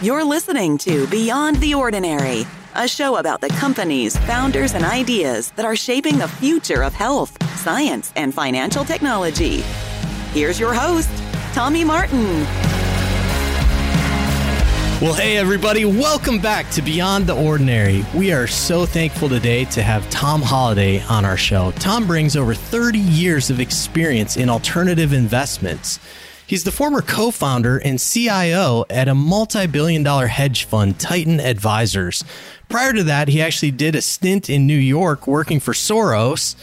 You're listening to Beyond the Ordinary, a show about the companies, founders, and ideas that are shaping the future of health, science, and financial technology. Here's your host, Tommy Martin. Well, hey, everybody, welcome back to Beyond the Ordinary. We are so thankful today to have Tom Holliday on our show. Tom brings over 30 years of experience in alternative investments. He's the former co founder and CIO at a multi billion dollar hedge fund, Titan Advisors. Prior to that, he actually did a stint in New York working for Soros.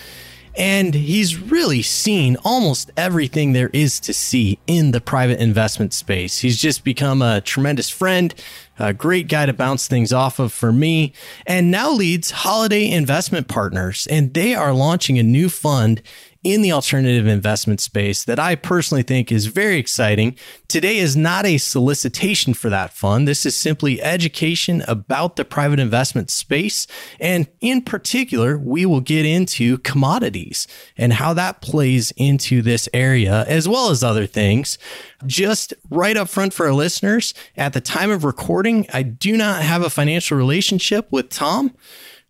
And he's really seen almost everything there is to see in the private investment space. He's just become a tremendous friend, a great guy to bounce things off of for me, and now leads Holiday Investment Partners. And they are launching a new fund in the alternative investment space that I personally think is very exciting. Today is not a solicitation for that fund. This is simply education about the private investment space. And in particular, we will get into commodities and how that plays into this area, as well as other things. Just right up front for our listeners, at the time of recording, I do not have a financial relationship with Tom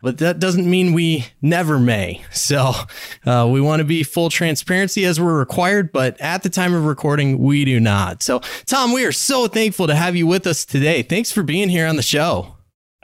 but that doesn't mean we never may. So uh, we want to be full transparency as we're required, but at the time of recording, we do not. So, Tom, we are so thankful to have you with us today. Thanks for being here on the show.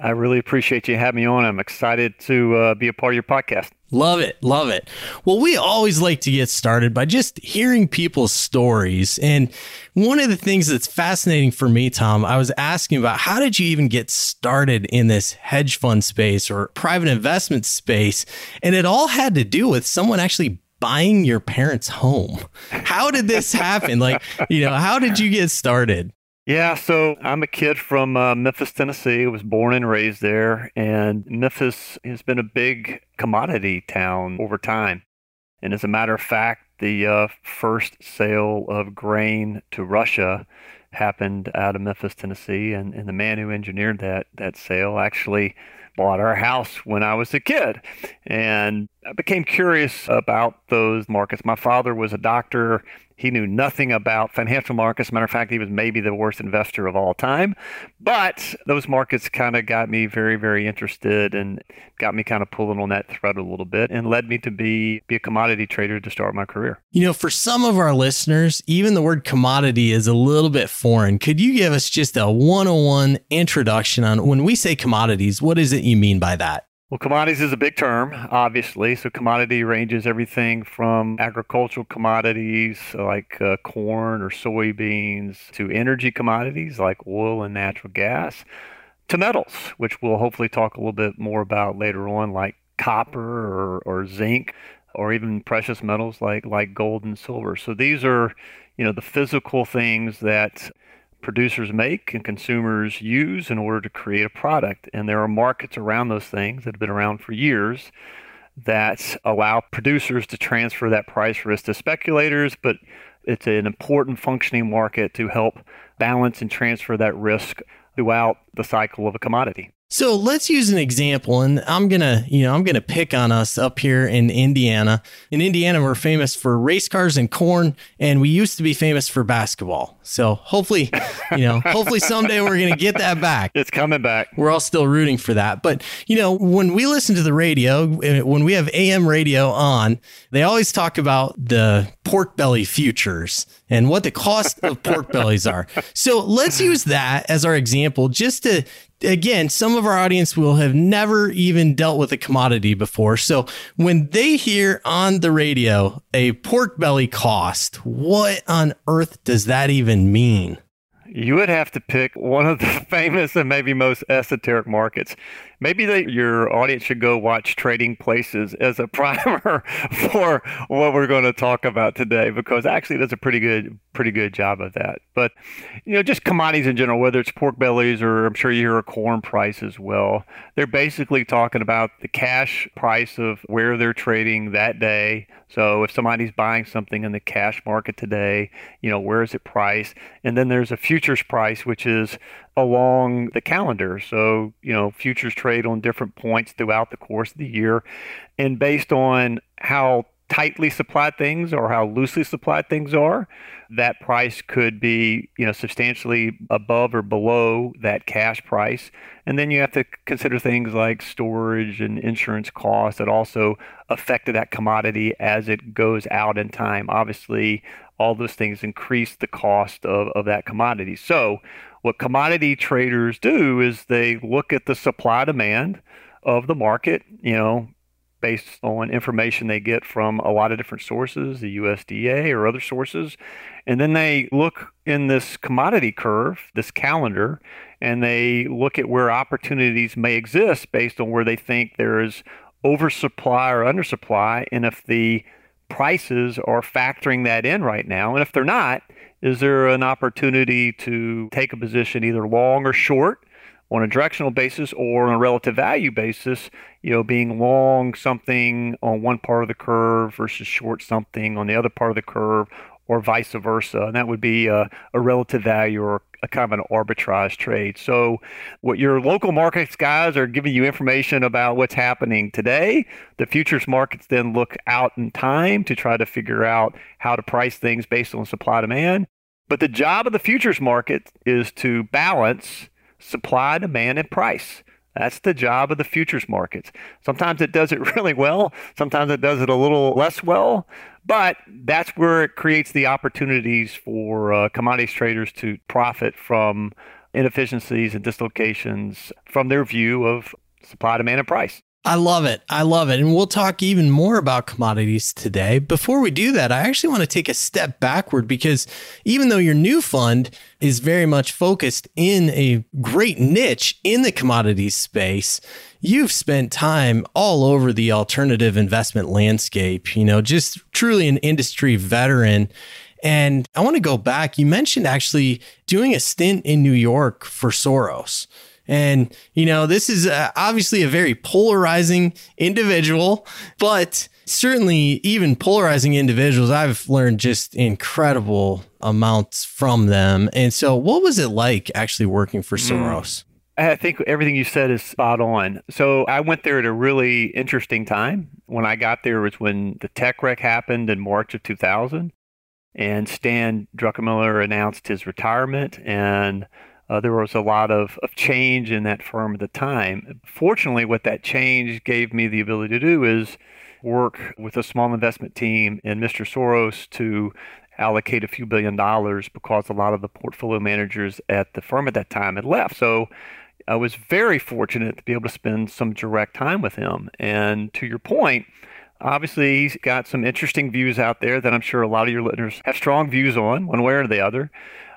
I really appreciate you having me on. I'm excited to uh, be a part of your podcast. Love it. Love it. Well, we always like to get started by just hearing people's stories. And one of the things that's fascinating for me, Tom, I was asking about how did you even get started in this hedge fund space or private investment space? And it all had to do with someone actually buying your parents' home. How did this happen? like, you know, how did you get started? Yeah, so I'm a kid from uh, Memphis, Tennessee. I was born and raised there, and Memphis has been a big commodity town over time. And as a matter of fact, the uh, first sale of grain to Russia happened out of Memphis, Tennessee, and, and the man who engineered that that sale actually bought our house when I was a kid. And I became curious about those markets. My father was a doctor. He knew nothing about financial markets. Matter of fact, he was maybe the worst investor of all time. But those markets kind of got me very, very interested and got me kind of pulling on that thread a little bit and led me to be, be a commodity trader to start my career. You know, for some of our listeners, even the word commodity is a little bit foreign. Could you give us just a 101 introduction on when we say commodities, what is it you mean by that? Well, commodities is a big term, obviously. So, commodity ranges everything from agricultural commodities like uh, corn or soybeans to energy commodities like oil and natural gas to metals, which we'll hopefully talk a little bit more about later on, like copper or, or zinc or even precious metals like, like gold and silver. So, these are you know the physical things that producers make and consumers use in order to create a product. And there are markets around those things that have been around for years that allow producers to transfer that price risk to speculators, but it's an important functioning market to help balance and transfer that risk throughout the cycle of a commodity. So let's use an example, and I'm gonna, you know, I'm gonna pick on us up here in Indiana. In Indiana, we're famous for race cars and corn, and we used to be famous for basketball. So hopefully, you know, hopefully someday we're gonna get that back. It's coming back. We're all still rooting for that. But you know, when we listen to the radio, eh, when we have AM radio on, they always talk about the pork belly futures and what the cost of pork bellies are. So let's use that as our example, just to again, some of our audience will have never even dealt with a commodity before. So when they hear on the radio a pork belly cost, what on earth does that even mean? You would have to pick one of the famous and maybe most esoteric markets. Maybe they, your audience should go watch Trading Places as a primer for what we're going to talk about today, because actually does a pretty good, pretty good job of that. But you know, just commodities in general, whether it's pork bellies or I'm sure you hear a corn price as well. They're basically talking about the cash price of where they're trading that day. So if somebody's buying something in the cash market today, you know, where is it priced? And then there's a futures price, which is along the calendar. So, you know, futures trade on different points throughout the course of the year. And based on how tightly supplied things or how loosely supplied things are, that price could be, you know, substantially above or below that cash price. And then you have to consider things like storage and insurance costs that also affected that commodity as it goes out in time. Obviously, all those things increase the cost of, of that commodity. So, what commodity traders do is they look at the supply demand of the market, you know, based on information they get from a lot of different sources, the USDA or other sources. And then they look in this commodity curve, this calendar, and they look at where opportunities may exist based on where they think there is oversupply or undersupply. And if the prices are factoring that in right now, and if they're not, is there an opportunity to take a position either long or short on a directional basis or on a relative value basis, you know, being long something on one part of the curve versus short something on the other part of the curve or vice versa. And that would be a, a relative value or a kind of an arbitrage trade. So, what your local markets guys are giving you information about what's happening today. The futures markets then look out in time to try to figure out how to price things based on supply demand. But the job of the futures market is to balance supply, demand, and price. That's the job of the futures markets. Sometimes it does it really well, sometimes it does it a little less well, but that's where it creates the opportunities for uh, commodities traders to profit from inefficiencies and dislocations from their view of supply, demand, and price. I love it. I love it. And we'll talk even more about commodities today. Before we do that, I actually want to take a step backward because even though your new fund is very much focused in a great niche in the commodities space, you've spent time all over the alternative investment landscape, you know, just truly an industry veteran. And I want to go back. You mentioned actually doing a stint in New York for Soros. And, you know, this is uh, obviously a very polarizing individual, but certainly even polarizing individuals, I've learned just incredible amounts from them. And so, what was it like actually working for hmm. Soros? I think everything you said is spot on. So I went there at a really interesting time. When I got there was when the tech wreck happened in March of 2000, and Stan Druckenmiller announced his retirement, and uh, there was a lot of, of change in that firm at the time. Fortunately, what that change gave me the ability to do is work with a small investment team and Mr. Soros to allocate a few billion dollars because a lot of the portfolio managers at the firm at that time had left. So I was very fortunate to be able to spend some direct time with him. And to your point, obviously he's got some interesting views out there that I'm sure a lot of your listeners have strong views on, one way or the other.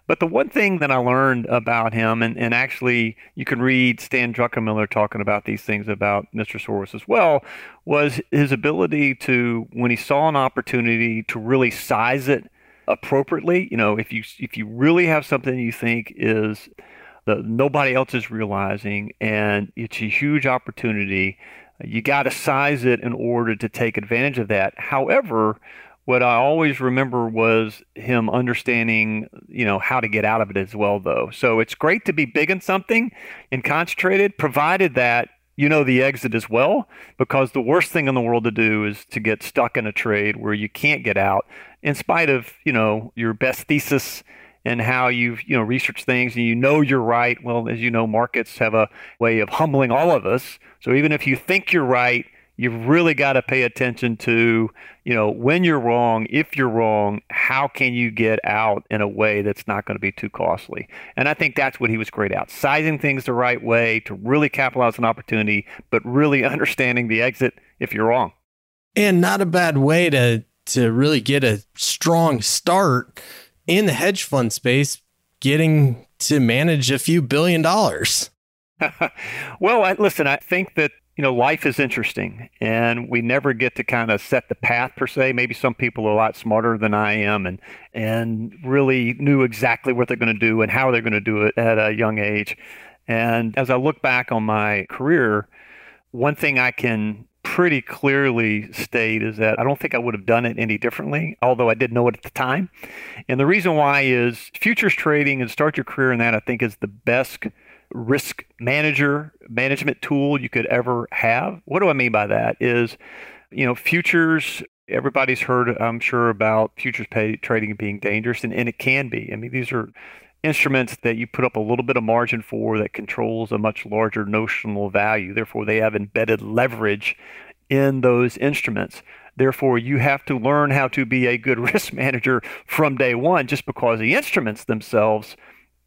But the one thing that I learned about him, and, and actually you can read Stan Druckenmiller talking about these things about Mr. Soros as well, was his ability to, when he saw an opportunity to really size it appropriately. You know, if you if you really have something you think is that nobody else is realizing, and it's a huge opportunity, you got to size it in order to take advantage of that. However, what I always remember was him understanding, you know, how to get out of it as well, though. So it's great to be big in something and concentrated, provided that you know the exit as well, because the worst thing in the world to do is to get stuck in a trade where you can't get out, in spite of, you know, your best thesis and how you've, you know, researched things and you know you're right. Well, as you know, markets have a way of humbling all of us. So even if you think you're right, you've really got to pay attention to, you know, when you're wrong, if you're wrong, how can you get out in a way that's not going to be too costly? And I think that's what he was great at, sizing things the right way to really capitalize on opportunity, but really understanding the exit if you're wrong. And not a bad way to to really get a strong start in the hedge fund space, getting to manage a few billion dollars. well, I, listen, I think that you know, life is interesting and we never get to kind of set the path per se. Maybe some people are a lot smarter than I am and and really knew exactly what they're going to do and how they're going to do it at a young age. And as I look back on my career, one thing I can pretty clearly state is that I don't think I would have done it any differently, although I did know it at the time. And the reason why is futures trading and start your career in that I think is the best risk manager management tool you could ever have. What do I mean by that? Is you know, futures Everybody's heard, I'm sure, about futures pay, trading being dangerous, and, and it can be. I mean, these are instruments that you put up a little bit of margin for that controls a much larger notional value. Therefore, they have embedded leverage in those instruments. Therefore, you have to learn how to be a good risk manager from day one just because the instruments themselves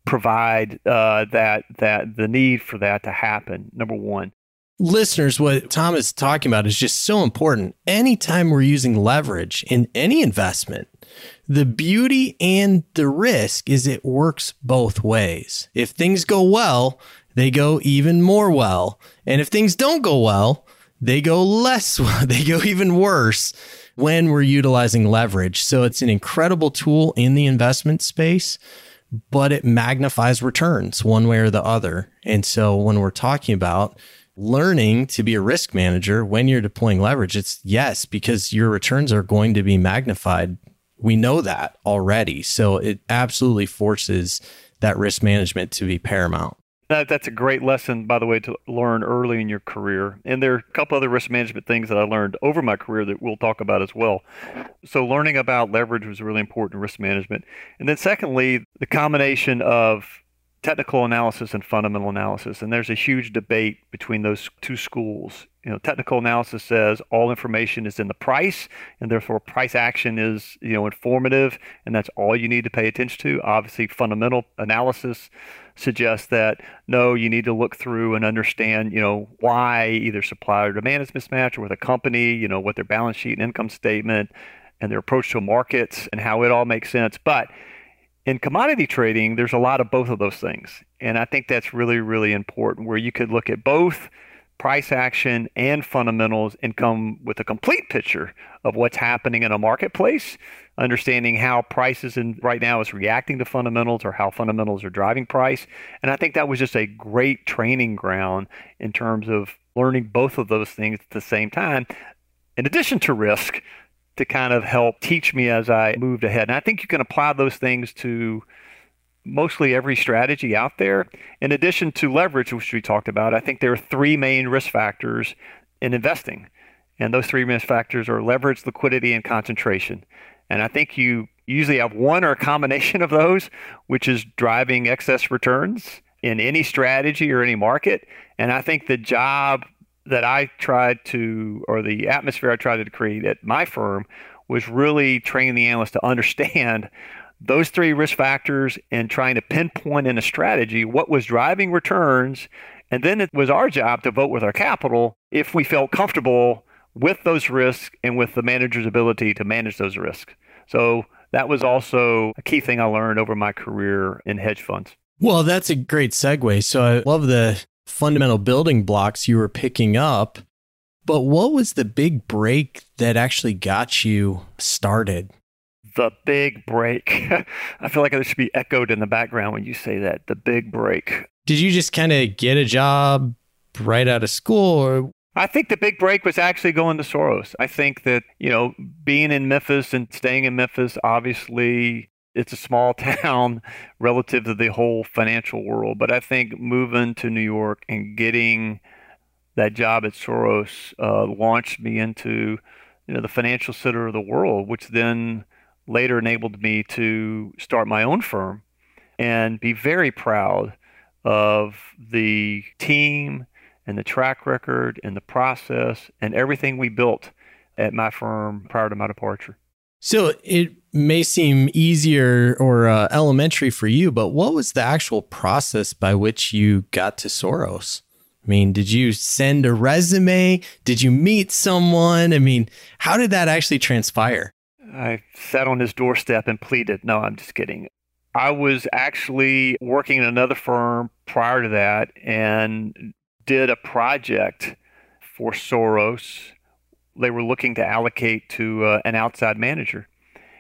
provide uh, that that the need for that to happen. Number one. Listeners, what Tom is talking about is just so important. Anytime we're using leverage in any investment, the beauty and the risk is it works both ways. If things go well, they go even more well. And if things don't go well, they go less, they go even worse when we're utilizing leverage. So it's an incredible tool in the investment space, but it magnifies returns one way or the other. And so when we're talking about learning to be a risk manager when you're deploying leverage, it's yes, because your returns are going to be magnified. We know that already. So it absolutely forces that risk management to be paramount. That, that's a great lesson, by the way, to learn early in your career. And there are a couple other risk management things that I learned over my career that we'll talk about as well. So, learning about leverage was really important in risk management. And then, secondly, the combination of technical analysis and fundamental analysis. And there's a huge debate between those two schools. You know, technical analysis says all information is in the price, and therefore price action is you know informative, and that's all you need to pay attention to. Obviously, fundamental analysis suggests that no, you need to look through and understand you know why either supply or demand is mismatched, or with a company, you know what their balance sheet and income statement, and their approach to markets, and how it all makes sense. But in commodity trading, there's a lot of both of those things. And I think that's really, really important where you could look at both price action and fundamentals and come with a complete picture of what's happening in a marketplace, understanding how prices in right now is reacting to fundamentals or how fundamentals are driving price. And I think that was just a great training ground in terms of learning both of those things at the same time. In addition to risk, to kind of help teach me as I moved ahead. And I think you can apply those things to mostly every strategy out there. In addition to leverage, which we talked about, I think there are three main risk factors in investing. And those three risk factors are leverage, liquidity, and concentration. And I think you usually have one or a combination of those, which is driving excess returns in any strategy or any market. And I think the job that I tried to, or the atmosphere I tried to create at my firm, was really training the analyst to understand those three risk factors and trying to pinpoint in a strategy what was driving returns. And then it was our job to vote with our capital if we felt comfortable with those risks and with the manager's ability to manage those risks. So that was also a key thing I learned over my career in hedge funds. Well, that's a great segue. So I love the fundamental building blocks you were picking up. But what was the big break that actually got you started? The big break. I feel like it should be echoed in the background when you say that. The big break. Did you just kind of get a job right out of school or I think the big break was actually going to Soros. I think that, you know, being in Memphis and staying in Memphis obviously it's a small town relative to the whole financial world. But I think moving to New York and getting that job at Soros uh, launched me into you know the financial center of the world, which then later enabled me to start my own firm and be very proud of the team and the track record and the process and everything we built at my firm prior to my departure. So it may seem easier or uh, elementary for you, but what was the actual process by which you got to Soros? I mean, did you send a resume? Did you meet someone? I mean, how did that actually transpire? I sat on his doorstep and pleaded. No, I'm just kidding. I was actually working in another firm prior to that and did a project for Soros they were looking to allocate to uh, an outside manager.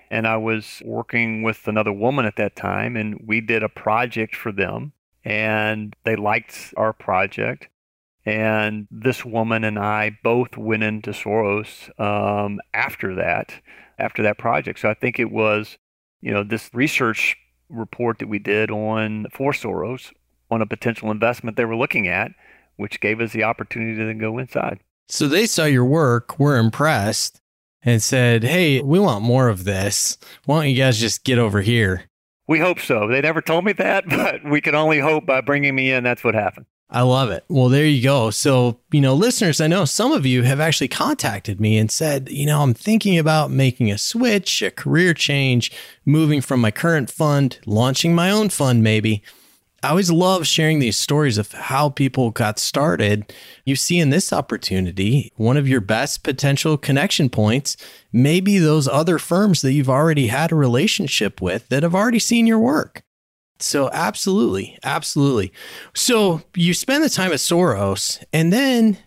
And I was working with another woman at that time, and we did a project for them, and they liked our project. And this woman and I both went into Soros um, after that, after that project. So I think it was, you know, this research report that we did on for Soros on a potential investment they were looking at, which gave us the opportunity to then go inside. So they saw your work, were impressed, and said, Hey, we want more of this. Why don't you guys just get over here? We hope so. They never told me that, but we can only hope by bringing me in, that's what happened. I love it. Well, there you go. So, you know, listeners, I know some of you have actually contacted me and said, you know, I'm thinking about making a switch, a career change, moving from my current fund, launching my own fund, maybe. I always love sharing these stories of how people got started. You see in this opportunity, one of your best potential connection points may be those other firms that you've already had a relationship with that have already seen your work. So, absolutely, absolutely. So, you spend the time at Soros and then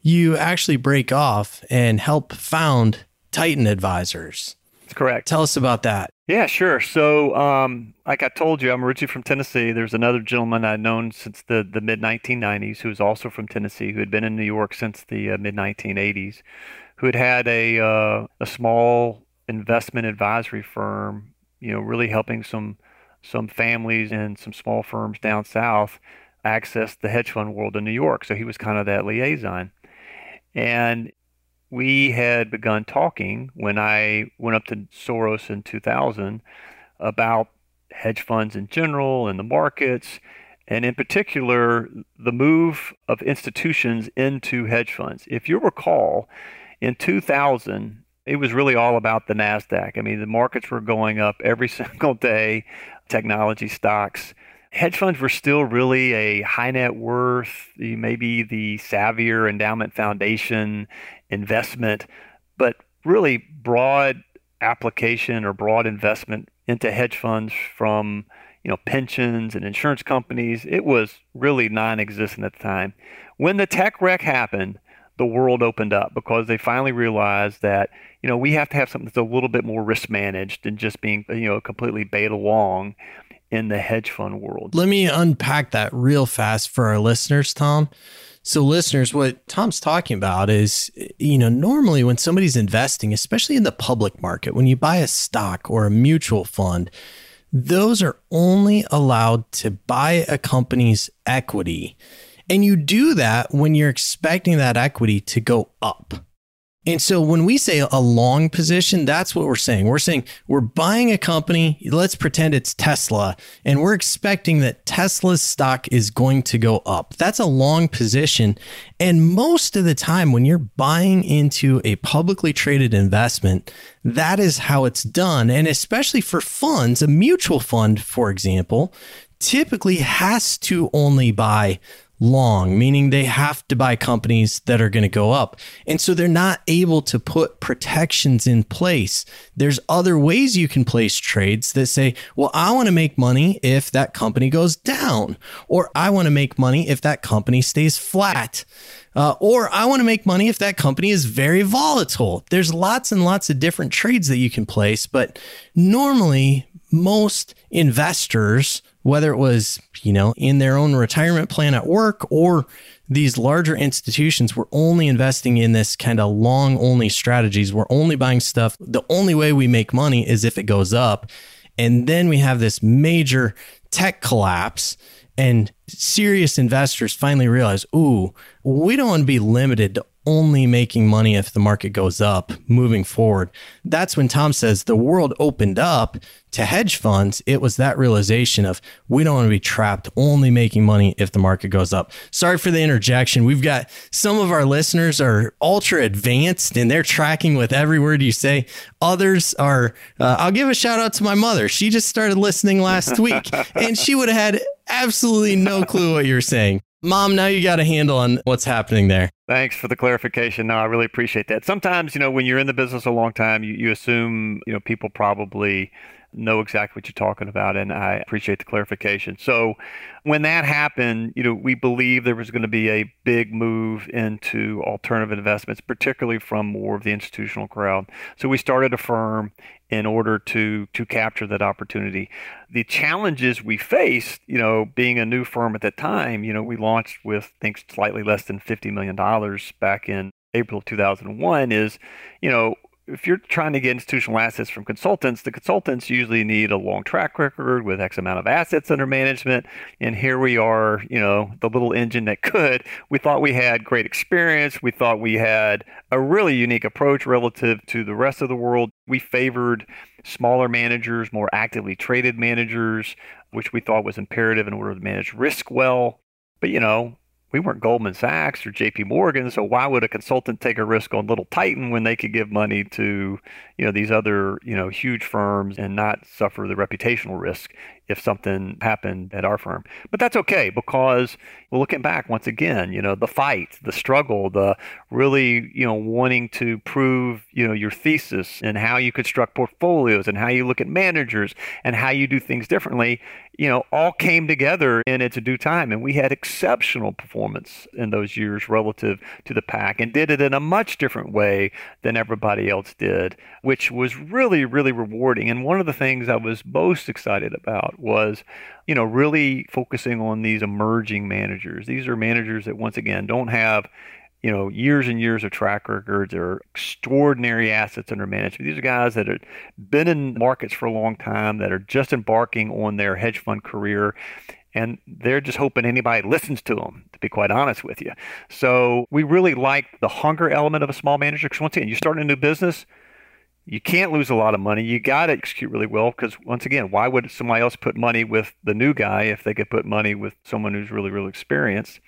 you actually break off and help found Titan Advisors. Correct. Tell us about that. Yeah, sure. So, um, like I told you, I'm originally from Tennessee. There's another gentleman I'd known since the, the mid 1990s who was also from Tennessee, who had been in New York since the uh, mid 1980s, who had had a, uh, a small investment advisory firm, you know, really helping some some families and some small firms down south access the hedge fund world in New York. So he was kind of that liaison. And we had begun talking when I went up to Soros in 2000 about hedge funds in general and the markets, and in particular, the move of institutions into hedge funds. If you recall, in 2000, it was really all about the NASDAQ. I mean, the markets were going up every single day technology stocks. Hedge funds were still really a high net worth, maybe the savvier endowment foundation investment, but really broad application or broad investment into hedge funds from you know pensions and insurance companies. It was really non-existent at the time. When the tech wreck happened, the world opened up because they finally realized that you know we have to have something that's a little bit more risk managed than just being you know completely beta along in the hedge fund world. Let me unpack that real fast for our listeners, Tom. So, listeners, what Tom's talking about is, you know, normally when somebody's investing, especially in the public market, when you buy a stock or a mutual fund, those are only allowed to buy a company's equity and you do that when you're expecting that equity to go up. And so when we say a long position, that's what we're saying. We're saying we're buying a company, let's pretend it's Tesla, and we're expecting that Tesla's stock is going to go up. That's a long position. And most of the time, when you're buying into a publicly traded investment, that is how it's done. And especially for funds, a mutual fund, for example, typically has to only buy long, meaning they have to buy companies that are going to go up. And so they're not able to put protections in place. There's other ways you can place trades that say, well, I want to make money if that company goes down, or I want to make money if that company stays flat. Uh, or I want to make money if that company is very volatile. There's lots and lots of different trades that you can place, but normally most investors whether it was, you know, in their own retirement plan at work or these larger institutions were only investing in this kind of long only strategies. We're only buying stuff. The only way we make money is if it goes up. And then we have this major tech collapse and serious investors finally realize, ooh, we don't want to be limited to only making money if the market goes up moving forward. That's when Tom says the world opened up to hedge funds. It was that realization of we don't want to be trapped only making money if the market goes up. Sorry for the interjection. We've got some of our listeners are ultra advanced and they're tracking with every word you say. Others are, uh, I'll give a shout out to my mother. She just started listening last week and she would have had absolutely no clue what you're saying. Mom, now you got a handle on what's happening there. Thanks for the clarification. No, I really appreciate that. Sometimes, you know, when you're in the business a long time, you, you assume, you know, people probably know exactly what you're talking about, and I appreciate the clarification. So, when that happened, you know, we believe there was going to be a big move into alternative investments, particularly from more of the institutional crowd. So, we started a firm in order to to capture that opportunity. The challenges we faced, you know, being a new firm at that time, you know, we launched with I think slightly less than fifty million dollars back in April of 2001 is, you know, if you're trying to get institutional assets from consultants, the consultants usually need a long track record with X amount of assets under management. And here we are, you know, the little engine that could. We thought we had great experience. We thought we had a really unique approach relative to the rest of the world. We favored smaller managers, more actively traded managers, which we thought was imperative in order to manage risk well. But, you know, we weren't Goldman Sachs or JP Morgan, so why would a consultant take a risk on Little Titan when they could give money to, you know, these other, you know, huge firms and not suffer the reputational risk if something happened at our firm. But that's okay because well, looking back once again, you know, the fight, the struggle, the really, you know, wanting to prove, you know, your thesis and how you construct portfolios and how you look at managers and how you do things differently, you know, all came together in its due time. And we had exceptional performance in those years relative to the pack and did it in a much different way than everybody else did, which was really, really rewarding. And one of the things I was most excited about was, you know, really focusing on these emerging managers. These are managers that, once again, don't have you know, years and years of track records. They're extraordinary assets under management. These are guys that have been in markets for a long time, that are just embarking on their hedge fund career, and they're just hoping anybody listens to them, to be quite honest with you. So we really like the hunger element of a small manager because once again, you start a new business, you can't lose a lot of money. You got to execute really well because, once again, why would somebody else put money with the new guy if they could put money with someone who's really, really experienced?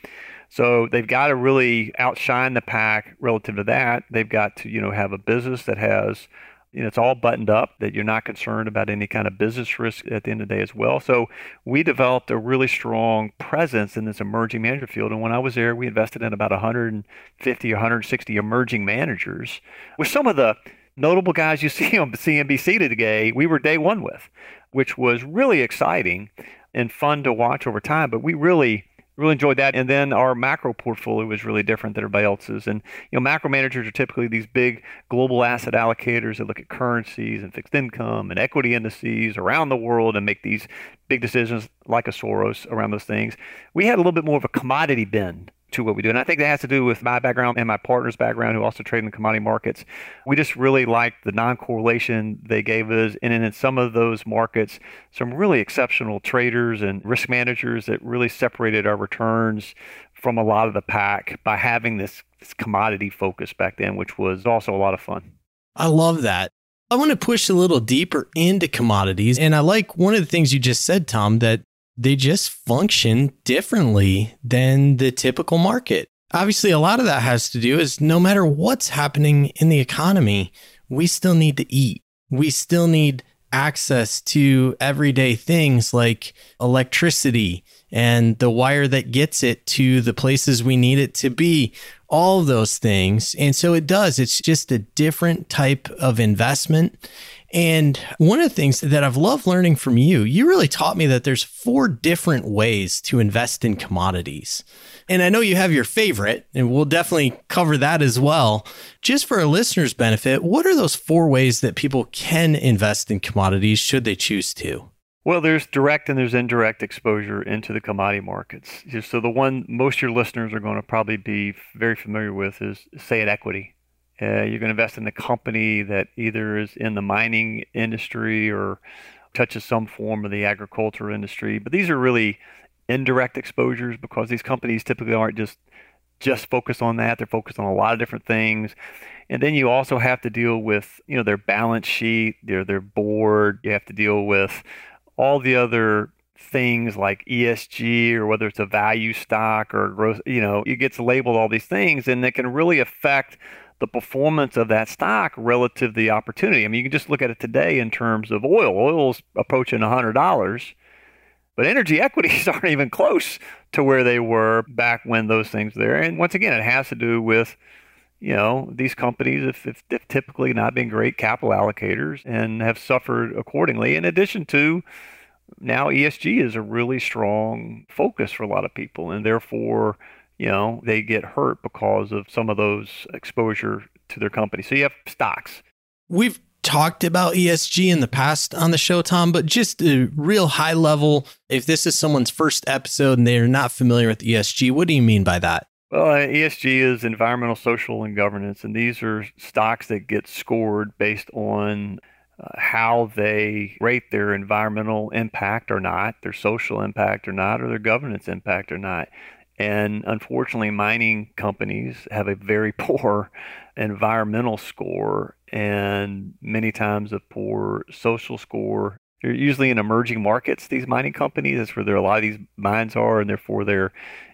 So they've got to really outshine the pack relative to that. They've got to, you know, have a business that has, you know, it's all buttoned up, that you're not concerned about any kind of business risk at the end of the day as well. So we developed a really strong presence in this emerging manager field. And when I was there, we invested in about 150 160 emerging managers with some of the notable guys you see on CNBC today, we were day one with, which was really exciting and fun to watch over time. But we really really enjoyed that. And then our macro portfolio was really different than everybody else's. And you know, macro managers are typically these big global asset allocators that look at currencies and fixed income and equity indices around the world and make these big decisions like a Soros around those things. We had a little bit more of a commodity bend to what we do. And I think that has to do with my background and my partner's background, who also trade in the commodity markets. We just really liked the non correlation they gave us. And in some of those markets, some really exceptional traders and risk managers that really separated our returns from a lot of the pack by having this, this commodity focus back then, which was also a lot of fun. I love that. I want to push a little deeper into commodities. And I like one of the things you just said, Tom, that they just function differently than the typical market. Obviously, a lot of that has to do is no matter what's happening in the economy, we still need to eat. We still need access to everyday things like electricity and the wire that gets it to the places we need it to be, all those things. And so it does. It's just a different type of investment. And one of the things that I've loved learning from you, you really taught me that there's four different ways to invest in commodities. And I know you have your favorite, and we'll definitely cover that as well. Just for our listeners' benefit, what are those four ways that people can invest in commodities should they choose to? Well, there's direct and there's indirect exposure into the commodity markets. So the one most your listeners are going to probably be very familiar with is say at equity. Uh, you're going to invest in a company that either is in the mining industry or touches some form of the agricultural industry. But these are really indirect exposures because these companies typically aren't just just focused on that. They're focused on a lot of different things. And then you also have to deal with, you know, their balance sheet, their their board. You have to deal with all the other things like ESG or whether it's a value stock or growth, you know, it gets labeled all these things and it can really affect the performance of that stock relative to the opportunity. I mean, you can just look at it today in terms of oil. Oil's approaching $100, but energy equities aren't even close to where they were back when those things were there. And once again, it has to do with you know, these companies have, have, typically not been great capital allocators and have suffered accordingly. In addition to now, ESG is a really strong focus for a lot of people, and therefore, you know, they get hurt because of some of those exposure to their company. So you have stocks. We've talked about ESG in the past on the show, Tom, but just a real high level. If this is someone's first episode and they're not familiar with ESG, what do you mean by that? Well, uh, ESG is environmental, social, and governance, and these are stocks that get scored based on uh, how they rate their environmental impact or not, their social impact or not, or their governance impact or not. And unfortunately, mining companies have a very poor environmental score and many times a poor social score. They're usually in emerging markets, these mining companies. That's where there, a lot of these mines are, and therefore their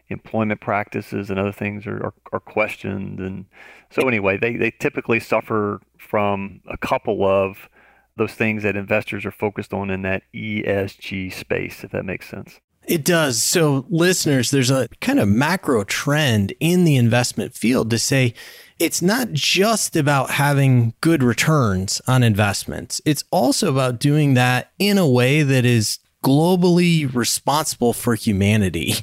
employment practices and other things are, are, are questioned. And so, anyway, they, they typically suffer from a couple of those things that investors are focused on in that ESG space, if that makes sense. It does. So, listeners, there's a kind of macro trend in the investment field to say it's not just about having good returns on investments, it's also about doing that in a way that is globally responsible for humanity.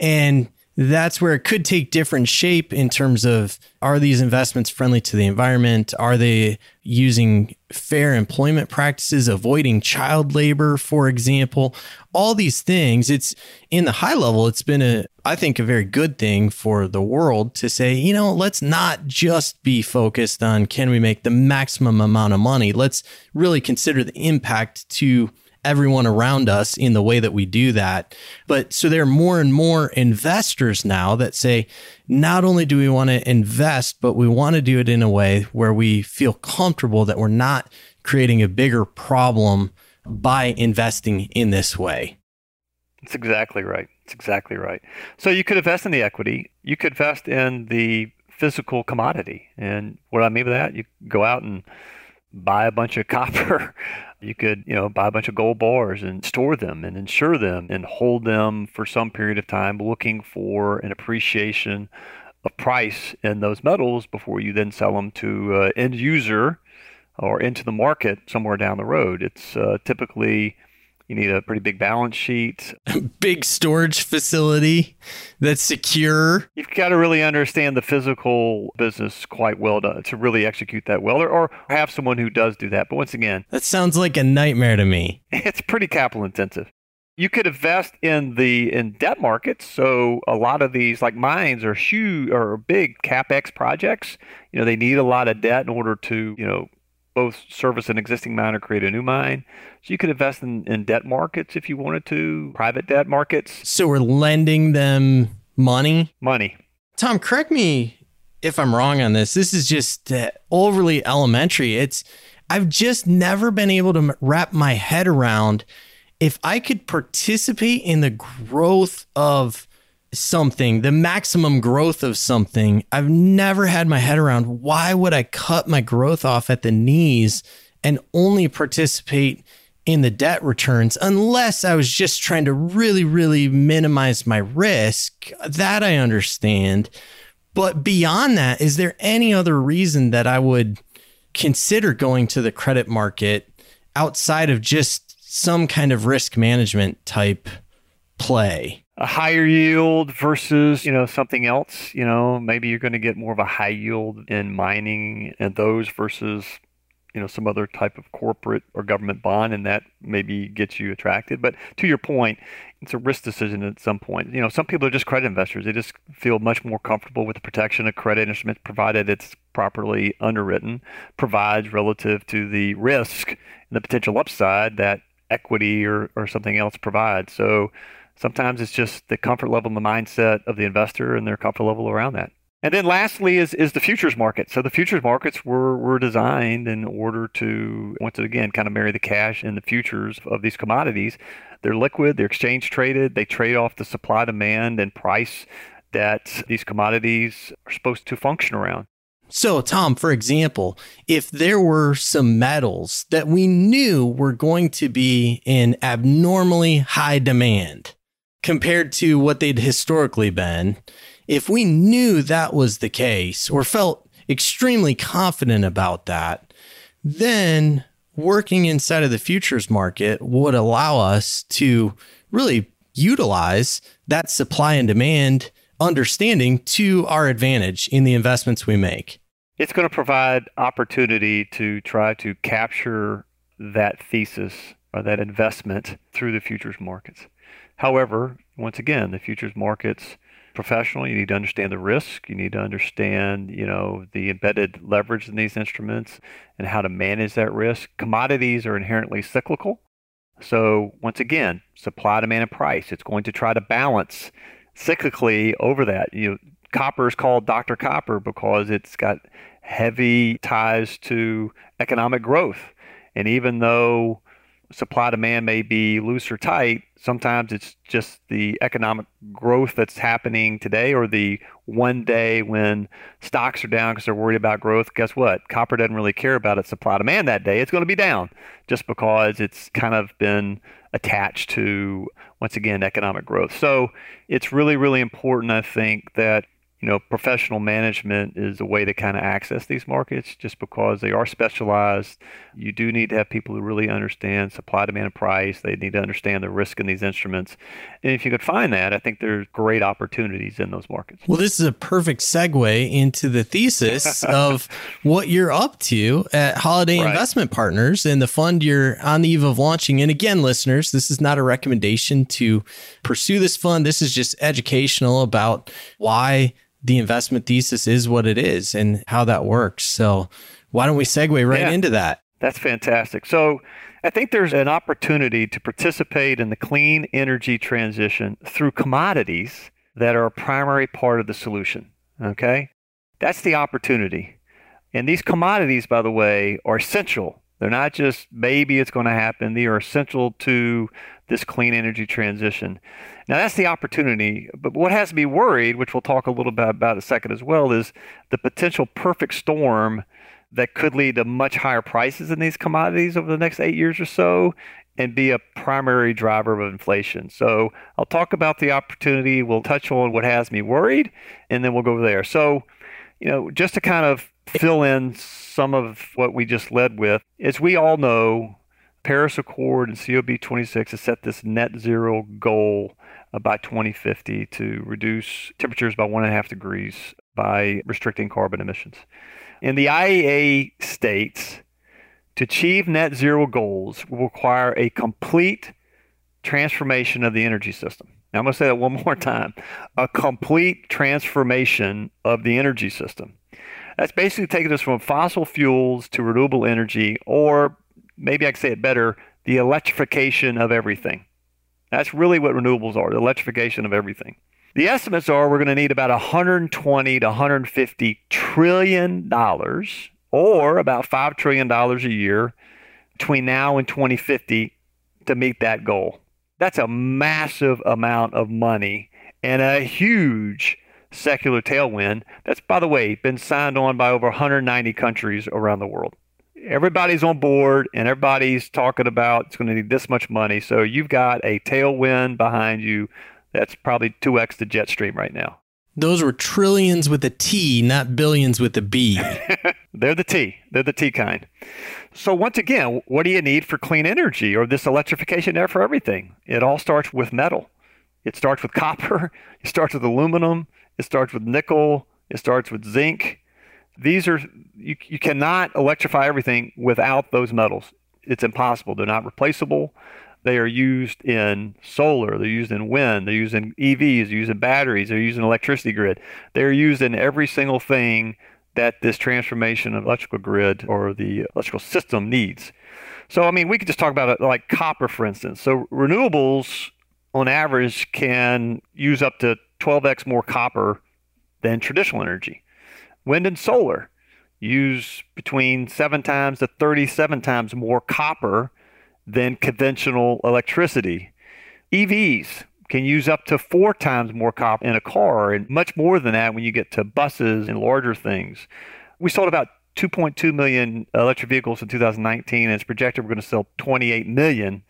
And that's where it could take different shape in terms of are these investments friendly to the environment? Are they using fair employment practices, avoiding child labor, for example? All these things, it's in the high level, it's been a, I think, a very good thing for the world to say, you know, let's not just be focused on can we make the maximum amount of money? Let's really consider the impact to everyone around us in the way that we do that. But so there are more and more investors now that say, not only do we want to invest, but we want to do it in a way where we feel comfortable that we're not creating a bigger problem by investing in this way. That's exactly right. That's exactly right. So you could invest in the equity, you could invest in the physical commodity. And what I mean by that, you go out and buy a bunch of copper you could, you know, buy a bunch of gold bars and store them and insure them and hold them for some period of time, looking for an appreciation of price in those metals before you then sell them to uh, end user or into the market somewhere down the road. It's uh, typically you need a pretty big balance sheet, big storage facility that's secure. You've got to really understand the physical business quite well to, to really execute that well, or, or have someone who does do that. But once again, that sounds like a nightmare to me. It's pretty capital intensive. You could invest in the in debt markets. So a lot of these, like mines, are huge or big capex projects. You know, they need a lot of debt in order to you know both service an existing mine or create a new mine. So you could invest in, in debt markets if you wanted to, private debt markets. So we're lending them money? Money. Tom, correct me if I'm wrong on this. This is just uh, overly elementary. It's I've just never been able to wrap my head around if I could participate in the growth of something, the maximum growth of something, I've never had my head around why would I cut my growth off at the knees and only participate in the debt returns unless I was just trying to really, really minimize my risk. That I understand. But beyond that, is there any other reason that I would consider going to the credit market outside of just some kind of risk management type play? A higher yield versus you know something else you know? Maybe you're going to get more of a high yield in mining and those versus you know some other type of corporate or government bond and that maybe gets you attracted. But to your point it's a risk decision at some point. You know some people are just credit investors. They just feel much more comfortable with the protection of credit instruments provided it's properly underwritten provides relative to the risk and the potential upside that equity or, or something else provides. So Sometimes it's just the comfort level and the mindset of the investor and their comfort level around that. And then lastly is, is the futures market. So the futures markets were, were designed in order to, once again, kind of marry the cash and the futures of these commodities. They're liquid, they're exchange traded, they trade off the supply, demand, and price that these commodities are supposed to function around. So, Tom, for example, if there were some metals that we knew were going to be in abnormally high demand, compared to what they'd historically been, if we knew that was the case or felt extremely confident about that, then working inside of the futures market would allow us to really utilize that supply and demand understanding to our advantage in the investments we make. It's going to provide opportunity to try to capture that thesis or that investment through the futures markets. However, once again, the futures markets professional, you need to understand the risk. You need to understand, you know, the embedded leverage in these instruments and how to manage that risk. Commodities are inherently cyclical. So once again, supply, demand, and price. It's going to try to balance cyclically over that. You know, copper is called Dr. Copper because it's got heavy ties to economic growth. And even though supply demand may be loose or tight, sometimes it's just the economic growth that's happening today or the one day when stocks are down because they're worried about growth. Guess what? Copper doesn't really care about its supply demand that day. It's going to be down just because it's kind of been attached to, once again, economic growth. So it's really, really important, I think, that you know, professional management is a way to kind of access these markets just because they are specialized. You do need to have people who really understand supply, demand, and price. They need to understand the risk in these instruments. And if you could find that, I think there's great opportunities in those markets. Well, this is a perfect segue into the thesis of what you're up to at Holliday right. Investment Partners and the fund you're on the eve of launching. And again, listeners, this is not a recommendation to pursue this fund. This is just educational about why the investment thesis is what it is and how that works. So, why don't we segue right yeah, into that? That's fantastic. So, I think there's an opportunity to participate in the clean energy transition through commodities that are a primary part of the solution. Okay? That's the opportunity. And these commodities, by the way, are essential. They're not just maybe it's going to happen, they are essential to this clean energy transition. Now, that's the opportunity. But what has me worried, which we'll talk a little bit about a second as well, is the potential perfect storm that could lead to much higher prices in these commodities over the next eight years or so and be a primary driver of inflation. So I'll talk about the opportunity. We'll touch on what has me worried, and then we'll go there. So, you know, just to kind of fill in some of what we just led with, as we all know, Paris Accord and COP26 has set this net zero goal uh, by 2050 to reduce temperatures by one and a half degrees by restricting carbon emissions. And the IEA states to achieve net zero goals will require a complete transformation of the energy system. Now, I'm going to say that one more time a complete transformation of the energy system. That's basically taking us from fossil fuels to renewable energy, or maybe I could say it better, the electrification of everything. That's really what renewables are, the electrification of everything. The estimates are we're going to need about 120 to 150 trillion dollars or about 5 trillion dollars a year between now and 2050 to meet that goal. That's a massive amount of money and a huge secular tailwind that's by the way been signed on by over 190 countries around the world everybody's on board and everybody's talking about it's going to need this much money. So you've got a tailwind behind you that's probably 2x the jet stream right now. Those were trillions with a T, not billions with a B. They're the T. They're the T kind. So once again, what do you need for clean energy or this electrification there for everything? It all starts with metal. It starts with copper. It starts with aluminum. It starts with nickel. It starts with zinc these are you, you cannot electrify everything without those metals. It's impossible. They're not replaceable. They are used in solar, they're used in wind, they're used in EVs, they're used in batteries, they're used in electricity grid. They're used in every single thing that this transformation of electrical grid or the electrical system needs. So, I mean, we could just talk about it like copper, for instance. So, renewables on average can use up to 12x more copper than traditional energy. Wind and solar use between 7 times to 37 times more copper than conventional electricity. EVs can use up to four times more copper in a car and much more than that when you get to buses and larger things. We sold about 2.2 million electric vehicles in 2019 and it's projected we're going to sell 28 million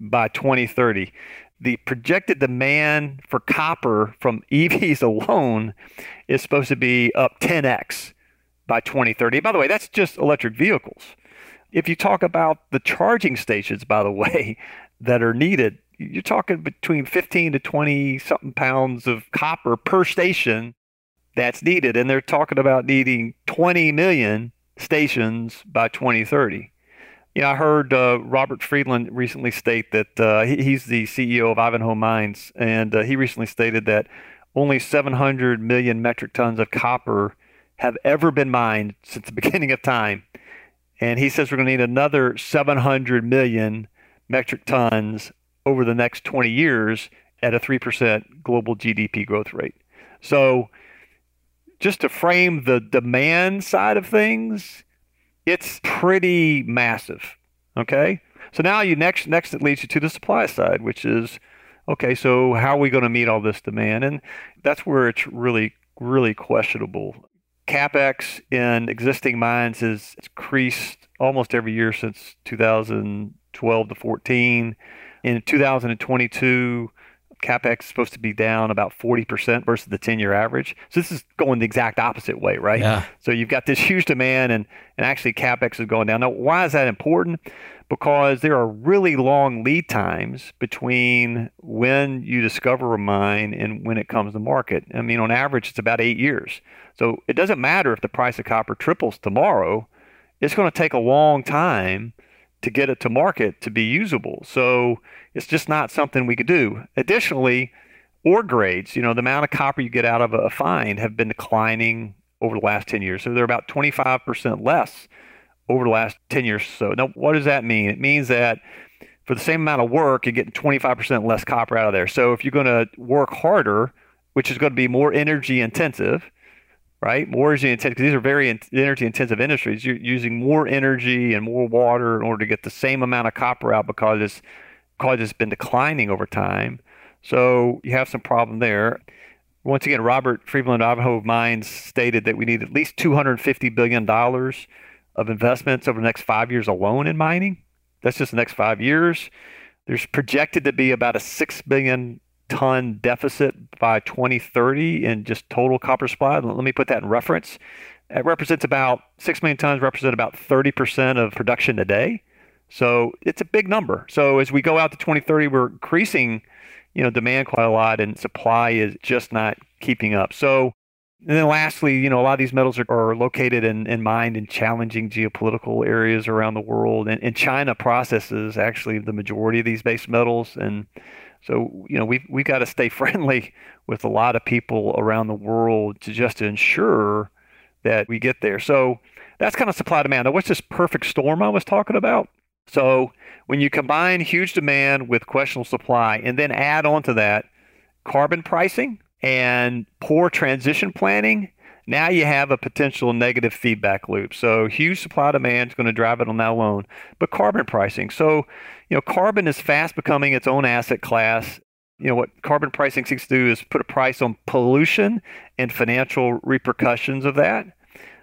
by 2030 the projected demand for copper from EVs alone is supposed to be up 10x by 2030. By the way, that's just electric vehicles. If you talk about the charging stations, by the way, that are needed, you're talking between 15 to 20 something pounds of copper per station that's needed. And they're talking about needing 20 million stations by 2030. You know, I heard uh, Robert Friedland recently state that uh, he, he's the CEO of Ivanhoe Mines, and uh, he recently stated that only 700 million metric tons of copper have ever been mined since the beginning of time. And he says we're going to need another 700 million metric tons over the next 20 years at a 3% global GDP growth rate. So, just to frame the demand side of things, it's pretty massive. Okay? So now you next next it leads you to the supply side, which is okay, so how are we going to meet all this demand? And that's where it's really really questionable. CapEx in existing mines has increased almost every year since 2012 to 14. In 2022, capex is supposed to be down about 40% versus the 10 year average. So this is going the exact opposite way, right? Yeah. So you've got this huge demand and, and actually capex is going down. Now, why is that important? Because there are really long lead times between when you discover a mine and when it comes to market. I mean, on average, it's about eight years. So it doesn't matter if the price of copper triples tomorrow, it's going to take a long time to get it to market to be usable. So it's just not something we could do. Additionally, ore grades, you know, the amount of copper you get out of a find have been declining over the last 10 years. So they're about 25% less over the last 10 years or so. Now, what does that mean? It means that for the same amount of work, you're getting 25% less copper out of there. So if you're going to work harder, which is going to be more energy intensive, right? More energy intensive because these are very energy intensive industries. You're using more energy and more water in order to get the same amount of copper out because it's because it's been declining over time. So you have some problem there. Once again, Robert Friedland Ivanhoe Mines stated that we need at least $250 billion of investments over the next five years alone in mining. That's just the next five years. There's projected to be about a 6 billion ton deficit by 2030 in just total copper supply. Let me put that in reference. It represents about 6 million tons, represent about 30% of production today. So it's a big number. So as we go out to 2030, we're increasing, you know, demand quite a lot and supply is just not keeping up. So and then lastly, you know, a lot of these metals are, are located and, and mined in challenging geopolitical areas around the world. And, and China processes actually the majority of these base metals. And so, you know, we've, we've got to stay friendly with a lot of people around the world to just ensure that we get there. So that's kind of supply demand. Now, what's this perfect storm I was talking about? So when you combine huge demand with questionable supply and then add on to that carbon pricing and poor transition planning, now you have a potential negative feedback loop. So huge supply demand is going to drive it on that alone. But carbon pricing. So, you know, carbon is fast becoming its own asset class. You know, what carbon pricing seeks to do is put a price on pollution and financial repercussions of that.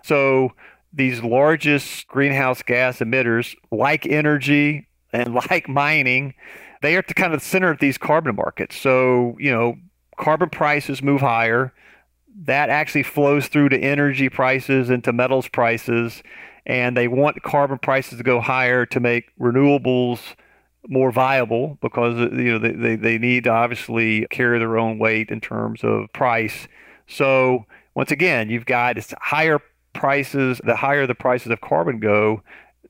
So these largest greenhouse gas emitters, like energy and like mining, they are the kind of the center of these carbon markets. So, you know, carbon prices move higher that actually flows through to energy prices and to metals prices. And they want carbon prices to go higher to make renewables more viable because you know they, they, they need to obviously carry their own weight in terms of price. So once again, you've got higher prices. The higher the prices of carbon go,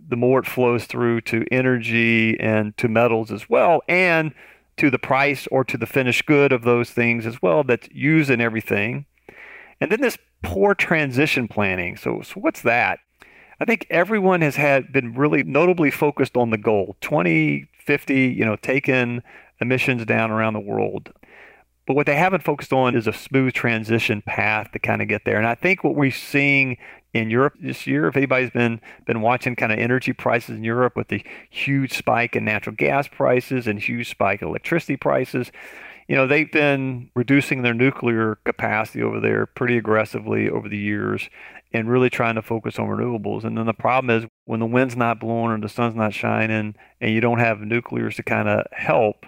the more it flows through to energy and to metals as well, and to the price or to the finished good of those things as well that's used in everything. And then this poor transition planning. So, so what's that? I think everyone has had been really notably focused on the goal 2050, you know, taking emissions down around the world. But what they haven't focused on is a smooth transition path to kind of get there. And I think what we're seeing in Europe this year, if anybody's been been watching kind of energy prices in Europe with the huge spike in natural gas prices and huge spike in electricity prices, you know, they've been reducing their nuclear capacity over there pretty aggressively over the years and really trying to focus on renewables. And then the problem is when the wind's not blowing or the sun's not shining and you don't have nuclears to kind of help,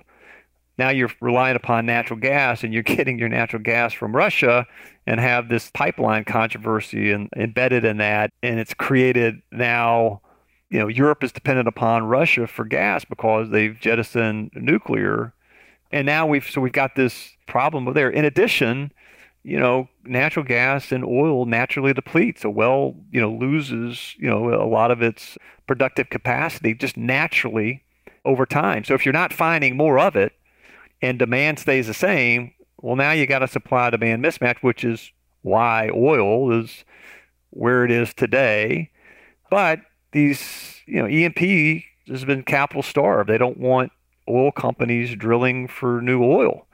now you're relying upon natural gas and you're getting your natural gas from Russia and have this pipeline controversy and embedded in that. And it's created now, you know, Europe is dependent upon Russia for gas because they've jettisoned nuclear and now we've so we've got this problem there. In addition, you know, natural gas and oil naturally depletes. A well, you know, loses, you know, a lot of its productive capacity just naturally over time. So if you're not finding more of it and demand stays the same, Well, now you got a supply demand mismatch, which is why oil is where it is today. But these, you know, E&P has been capital starved. They don't want oil companies drilling for new oil.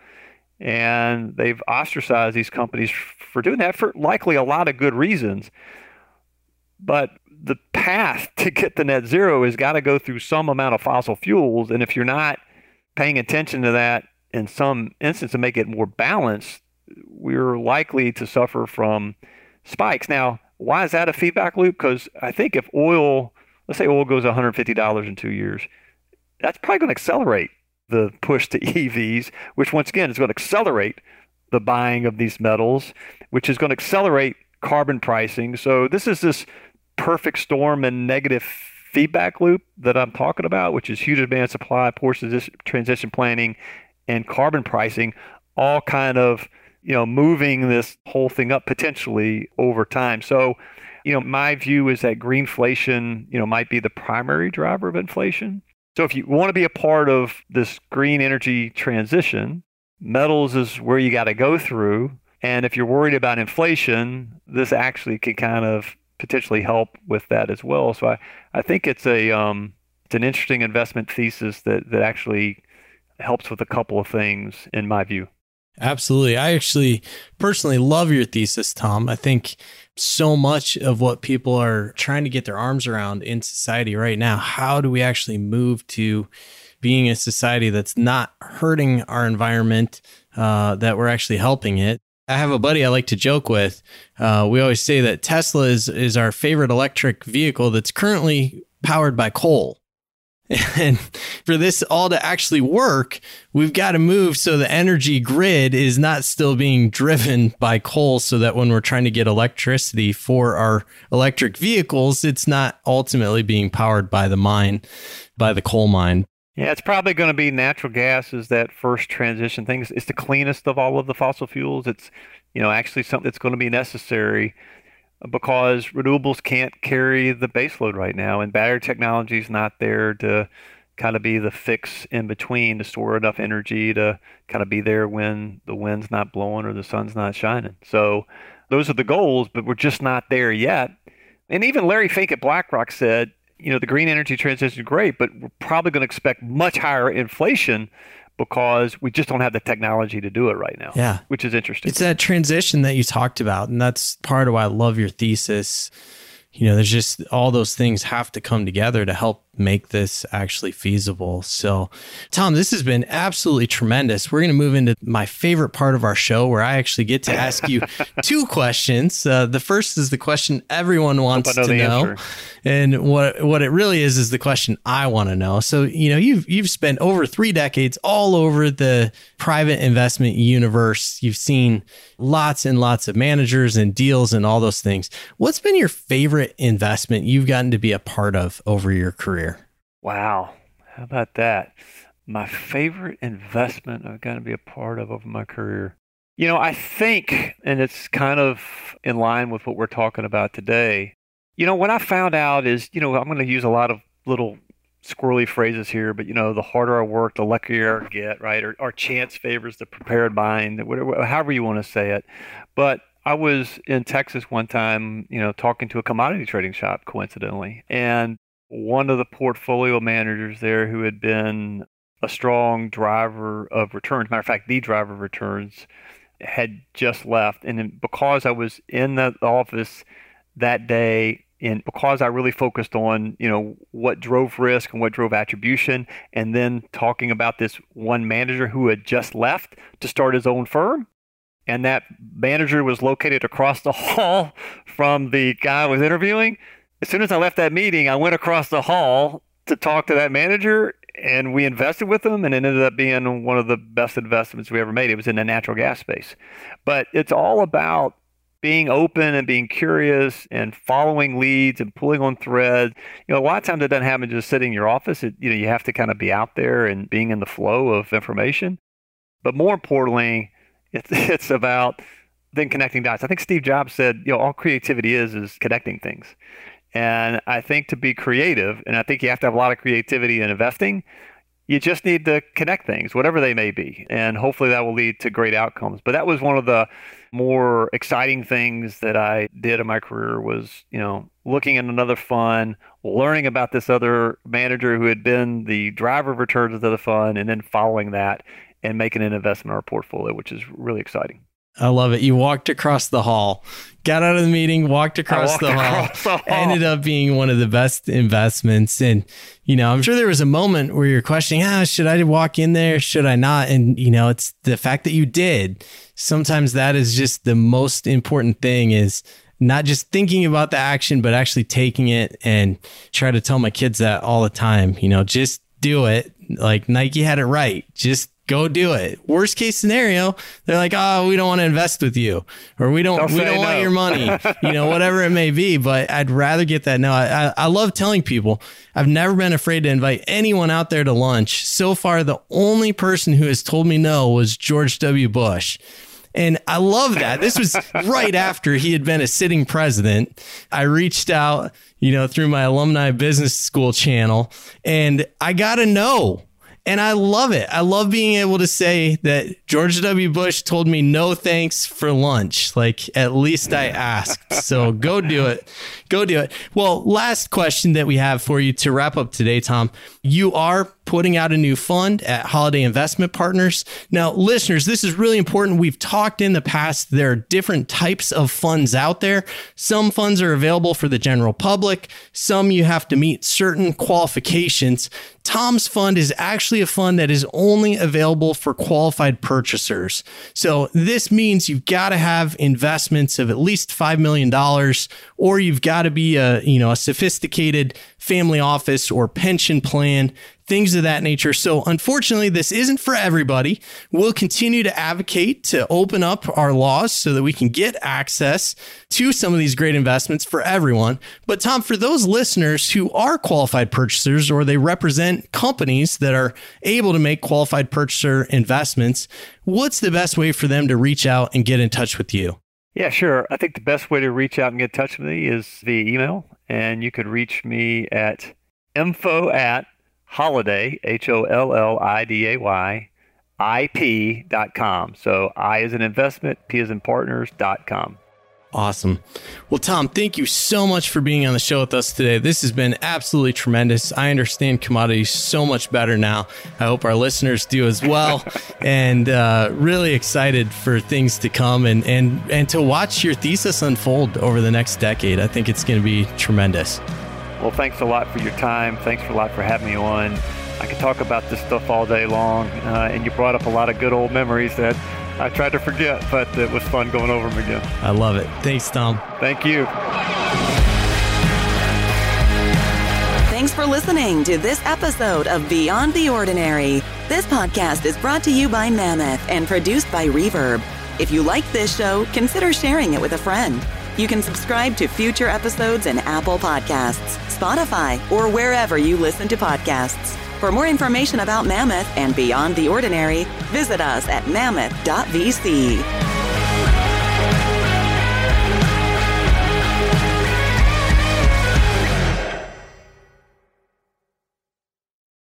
And they've ostracized these companies for doing that for likely a lot of good reasons. But the path to get to net zero has got to go through some amount of fossil fuels. And if you're not paying attention to that in some instance to make it more balanced, we're likely to suffer from spikes. Now, why is that a feedback loop? Because I think if oil, let's say oil goes $150 in two years, that's probably going to accelerate the push to EVs, which once again is going to accelerate the buying of these metals, which is going to accelerate carbon pricing. So this is this perfect storm and negative feedback loop that I'm talking about, which is huge demand supply, poor transition planning, and carbon pricing, all kind of you know moving this whole thing up potentially over time. So, you know, my view is that greenflation, you know, might be the primary driver of inflation. So if you want to be a part of this green energy transition, metals is where you got to go through. And if you're worried about inflation, this actually can kind of potentially help with that as well. So I, I think it's a um, it's an interesting investment thesis that that actually helps with a couple of things in my view. Absolutely. I actually personally love your thesis, Tom. I think so much of what people are trying to get their arms around in society right now, how do we actually move to being a society that's not hurting our environment, uh, that we're actually helping it? I have a buddy I like to joke with. Uh, we always say that Tesla is is our favorite electric vehicle that's currently powered by coal. And for this all to actually work, we've got to move so the energy grid is not still being driven by coal so that when we're trying to get electricity for our electric vehicles, it's not ultimately being powered by the mine, by the coal mine. Yeah, it's probably going to be natural gas is that first transition thing. It's the cleanest of all of the fossil fuels. It's, you know, actually something that's going to be necessary because renewables can't carry the baseload right now, and battery technology is not there to kind of be the fix in between to store enough energy to kind of be there when the wind's not blowing or the sun's not shining. So those are the goals, but we're just not there yet. And even Larry Fink at BlackRock said you know, the green energy transition is great, but we're probably going to expect much higher inflation because we just don't have the technology to do it right now. Yeah. Which is interesting. It's that transition that you talked about. And that's part of why I love your thesis. You know, there's just all those things have to come together to help make this actually feasible. So, Tom, this has been absolutely tremendous. We're going to move into my favorite part of our show where I actually get to ask you two questions. Uh, the first is the question everyone wants know to know. Answer. And what what it really is is the question I want to know. So, you know, you've you've spent over 3 decades all over the private investment universe. You've seen lots and lots of managers and deals and all those things. What's been your favorite investment you've gotten to be a part of over your career? Wow. How about that? My favorite investment I've got to be a part of over my career. You know, I think, and it's kind of in line with what we're talking about today. You know, what I found out is, you know, I'm going to use a lot of little squirrely phrases here, but you know, the harder I work, the luckier I get, right? Or, or chance favors the prepared mind, whatever, however you want to say it. But I was in Texas one time, you know, talking to a commodity trading shop coincidentally, and one of the portfolio managers there who had been a strong driver of returns, matter of fact, the driver of returns, had just left. And because I was in the office that day, and because I really focused on, you know, what drove risk and what drove attribution, and then talking about this one manager who had just left to start his own firm, and that manager was located across the hall from the guy I was interviewing as soon as I left that meeting, I went across the hall to talk to that manager and we invested with them and it ended up being one of the best investments we ever made. It was in the natural gas space. But it's all about being open and being curious and following leads and pulling on threads. You know, a lot of times it doesn't happen just sitting in your office. It, you know, you have to kind of be out there and being in the flow of information. But more importantly, it's, it's about then connecting dots. I think Steve Jobs said, you know, all creativity is is connecting things. And I think to be creative, and I think you have to have a lot of creativity in investing, you just need to connect things, whatever they may be. And hopefully that will lead to great outcomes. But that was one of the more exciting things that I did in my career was, you know, looking at another fund, learning about this other manager who had been the driver of returns of the fund, and then following that and making an investment in our portfolio, which is really exciting. I love it. You walked across the hall, got out of the meeting, walked across, walked the, across hall, the hall. ended up being one of the best investments. And, you know, I'm sure there was a moment where you're questioning, ah, should I walk in there? Should I not? And, you know, it's the fact that you did. Sometimes that is just the most important thing is not just thinking about the action, but actually taking it and try to tell my kids that all the time, you know, just do it. Like Nike had it right. Just go do it. Worst case scenario, they're like, "Oh, we don't want to invest with you, or we don't, Don't we don't want your money." you know, whatever it may be. But I'd rather get that no. I, I I love telling people I've never been afraid to invite anyone out there to lunch. So far, the only person who has told me no was George W. Bush. And I love that. This was right after he had been a sitting president. I reached out, you know, through my alumni business school channel and I got to know. And I love it. I love being able to say that George W. Bush told me no thanks for lunch. Like, at least I asked. So go do it. Go do it. Well, last question that we have for you to wrap up today, Tom. You are putting out a new fund at Holliday Investment Partners. Now, listeners, this is really important. We've talked in the past, there are different types of funds out there. Some funds are available for the general public, some you have to meet certain qualifications. Tom's fund is actually a fund that is only available for qualified purchasers. So this means you've got to have investments of at least $5 million or you've got to be a, you know, a sophisticated family office or pension plan things of that nature. So, unfortunately, this isn't for everybody. We'll continue to advocate to open up our laws so that we can get access to some of these great investments for everyone. But, Tom, for those listeners who are qualified purchasers or they represent companies that are able to make qualified purchaser investments, what's the best way for them to reach out and get in touch with you? Yeah, sure. I think the best way to reach out and get in touch with me is via email. And you could reach me at info at holliday, H O L L I D A Y, IP.com. So I is an investment, P is in partners.com. Awesome. Well, Tom, thank you so much for being on the show with us today. This has been absolutely tremendous. I understand commodities so much better now. I hope our listeners do as well. and uh, really excited for things to come and, and, and to watch your thesis unfold over the next decade. I think it's going to be tremendous. Well, thanks a lot for your time. Thanks a lot for having me on. I could talk about this stuff all day long, uh, and you brought up a lot of good old memories that I tried to forget, but it was fun going over them again. I love it. Thanks, Tom. Thank you. Thanks for listening to this episode of Beyond the Ordinary. This podcast is brought to you by Mammoth and produced by Reverb. If you like this show, consider sharing it with a friend. You can subscribe to future episodes in Apple Podcasts, Spotify, or wherever you listen to podcasts. For more information about Mammoth and Beyond the Ordinary, visit us at mammoth.vc.